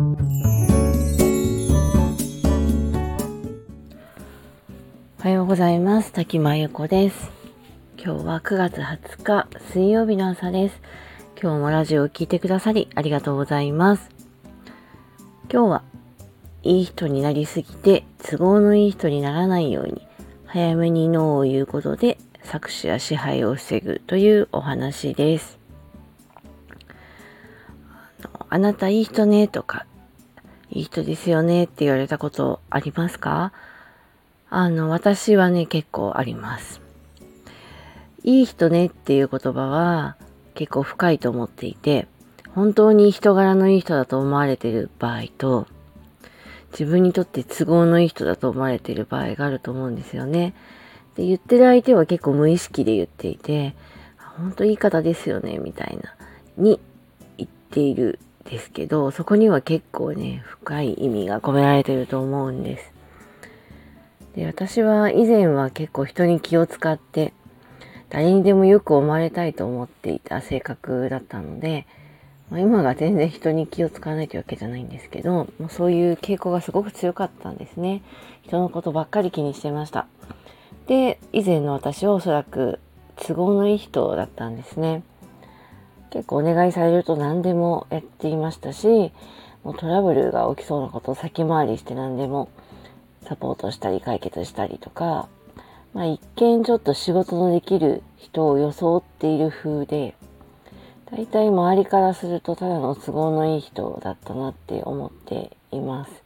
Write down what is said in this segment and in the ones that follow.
おはようございます。滝真由子です。今日は9月20日水曜日の朝です。今日もラジオを聴いてくださりありがとうございます。今日はいい人になりすぎて都合のいい人にならないように早めにノーを言うことで搾取や支配を防ぐというお話です。あなたいい人ねとかいい人ですよねって言われたことありますか？あの、私はね、結構あります。いい人ねっていう言葉は結構深いと思っていて、本当に人柄のいい人だと思われている場合と、自分にとって都合のいい人だと思われている場合があると思うんですよね。で、言ってる相手は結構無意識で言っていて、本当いい方ですよね、みたいな、に言っているですけど、そこには結構ね、深い意味が込められていると思うんです。で、私は以前は結構人に気を使って、誰にでもよく思われたいと思っていた性格だったので、まあ、今が全然人に気を使わないというわけじゃないんですけど、もうそういう傾向がすごく強かったんですね。人のことばっかり気にしてました。で、以前の私はおそらく都合のいい人だったんですね。結構お願いされると何でもやっていましたし、もうトラブルが起きそうなことを先回りして何でもサポートしたり解決したりとか、まあ一見ちょっと仕事のできる人を装っている風で、大体周りからするとただの都合のいい人だったなって思っています。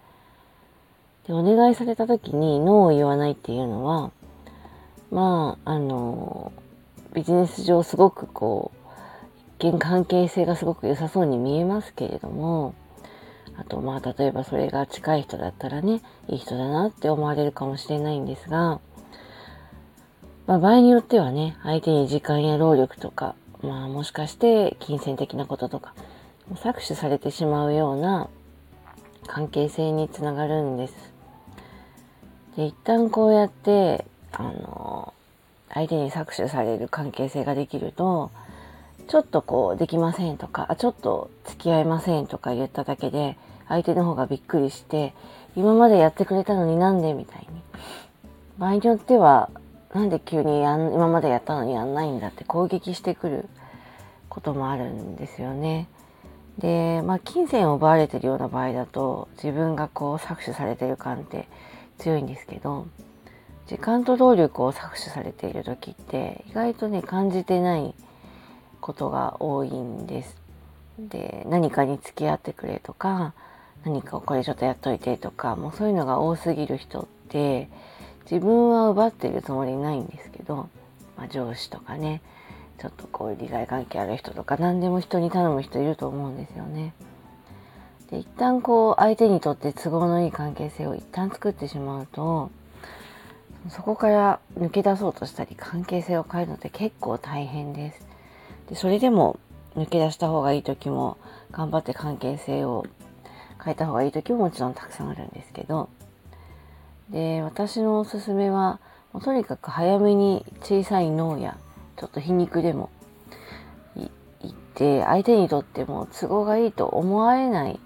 で、お願いされた時にノーを言わないっていうのは、まあ、あの、ビジネス上すごくこう、見関係性がすごく良さそうに見えますけれども、あとまあ例えばそれが近い人だったらね、いい人だなって思われるかもしれないんですが、まあ場合によってはね、相手に時間や労力とか、まあもしかして金銭的なこととか、搾取されてしまうような関係性につながるんです。で、一旦こうやって、あの、相手に搾取される関係性ができると、ちょっとこうできませんとか、ちょっと付き合いませんとか言っただけで、相手の方がびっくりして、今までやってくれたのになんでみたいに。場合によっては、なんで急にやん今までやったのにやんないんだって攻撃してくることもあるんですよね。で、まあ、金銭を奪われてるような場合だと、自分がこう搾取されてる感って強いんですけど、時間と労力を搾取されている時って意外とね感じてないことが多いんです。で何かに付き合ってくれとか何かをこれちょっとやっといてとかもうそういうのが多すぎる人って自分は奪ってるつもりないんですけど、まあ、上司とかねちょっとこう利害関係ある人とか何でも人に頼む人いると思うんですよね。で一旦こう相手にとって都合のいい関係性を一旦作ってしまうとそこから抜け出そうとしたり関係性を変えるのって結構大変です。でそれでも抜け出した方がいい時も頑張って関係性を変えた方がいい時ももちろんたくさんあるんですけど。で私のおすすめはもうとにかく早めに小さい脳やちょっと皮肉でも言って相手にとっても都合がいいと思われない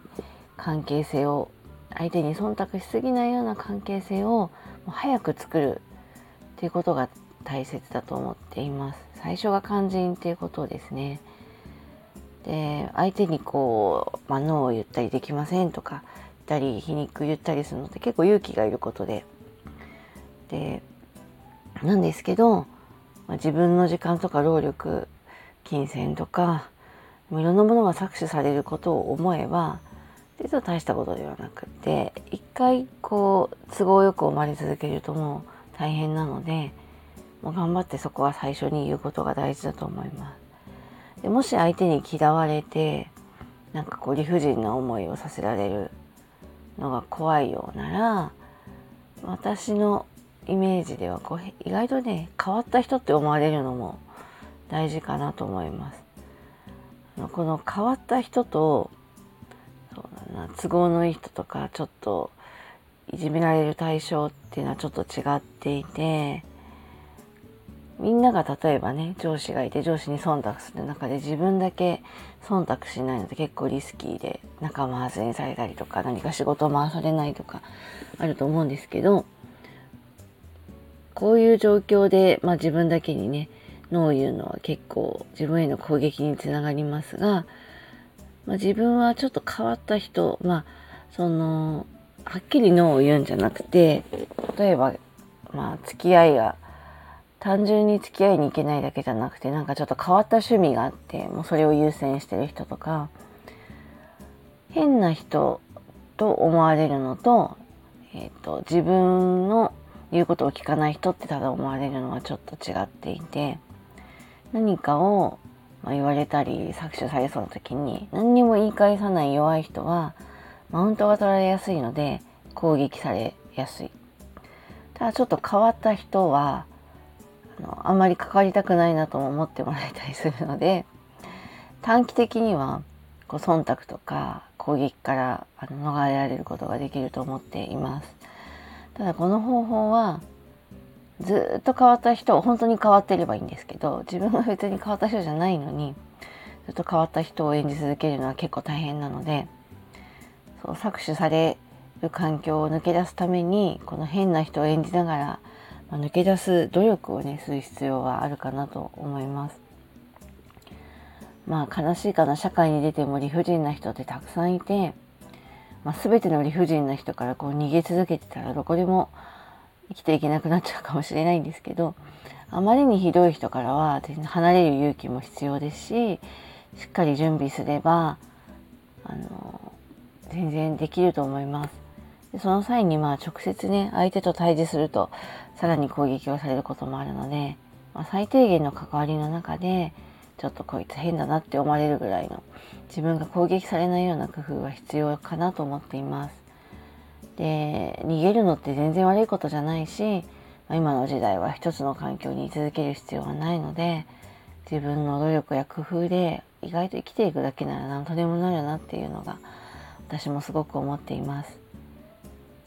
関係性を相手に忖度しすぎないような関係性をもう早く作るっていうことが大切だと思っています。最初が肝心っていうことですね。で相手にこう、まあ、ノーを言ったりできませんとか言ったり皮肉言ったりするのって結構勇気がいることででなんですけど、まあ、自分の時間とか労力金銭とかいろんなものが搾取されることを思えば実は大したことではなくて一回こう都合よく思われ続けるともう大変なのでもう頑張ってそこは最初に言うことが大事だと思います。でもし相手に嫌われてなんかこう理不尽な思いをさせられるのが怖いようなら私のイメージではこう意外とね変わった人って思われるのも大事かなと思います。この変わった人とそうだな都合のいい人とかちょっといじめられる対象っていうのはちょっと違っていてみんなが例えばね上司がいて上司に忖度する中で自分だけ忖度しないので結構リスキーで仲間外れにされたりとか何か仕事を回されないとかあると思うんですけどこういう状況で、まあ、自分だけにねノーを言うのは結構自分への攻撃につながりますが、まあ、自分はちょっと変わった人まあそのはっきりノーを言うんじゃなくて例えばまあ付き合いが単純に付き合いに行けないだけじゃなくてなんかちょっと変わった趣味があってもうそれを優先してる人とか変な人と思われるのと,、えーと、自分の言うことを聞かない人ってただ思われるのはちょっと違っていて何かを、まあ、言われたり搾取されそうな時に何にも言い返さない弱い人はマウントが取られやすいので攻撃されやすい。ただちょっと変わった人はあんまり関わりたくないなとも思ってもらえたりするので短期的にはこう忖度とか攻撃からあの逃れられることができると思っています。ただこの方法はずっと変わった人本当に変わっていればいいんですけど自分が別に変わった人じゃないのにずっと変わった人を演じ続けるのは結構大変なのでそう搾取される環境を抜け出すためにこの変な人を演じながらま、抜け出す努力をねする必要はあるかなと思います。まあ悲しいかな社会に出ても理不尽な人ってたくさんいて、まあ、全ての理不尽な人からこう逃げ続けてたらどこでも生きていけなくなっちゃうかもしれないんですけどあまりにひどい人からは離れる勇気も必要ですししっかり準備すればあの全然できると思います。でその際にまあ直接ね相手と対峙するとさらに攻撃をされることもあるので、まあ、最低限の関わりの中でちょっとこいつ変だなって思われるぐらいの自分が攻撃されないような工夫は必要かなと思っています。で逃げるのって全然悪いことじゃないし、まあ、今の時代は一つの環境に居続ける必要はないので自分の努力や工夫で意外と生きていくだけなら何とでもなるなっていうのが私もすごく思っています。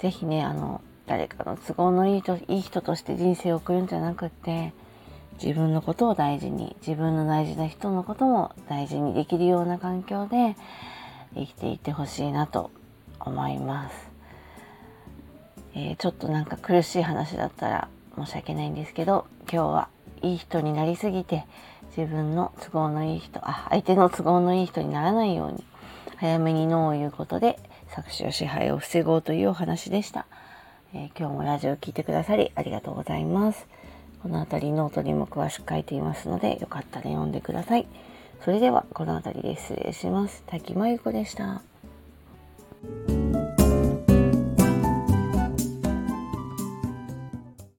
是非ねあの誰かの都合のいいといい人として人生を送るんじゃなくって自分のことを大事に自分の大事な人のことも大事にできるような環境で生きていってほしいなと思います、えー、ちょっとなんか苦しい話だったら申し訳ないんですけど今日はいい人になりすぎて自分の都合のいい人あ相手の都合のいい人にならないように早めにノーを言うことで作詞を支配を防ごうというお話でした、えー、今日もラジオを聴いてくださりありがとうございます。この辺りノートにも詳しく書いていますのでよかったら読んでください。それではこの辺りで失礼します。滝真由子でした。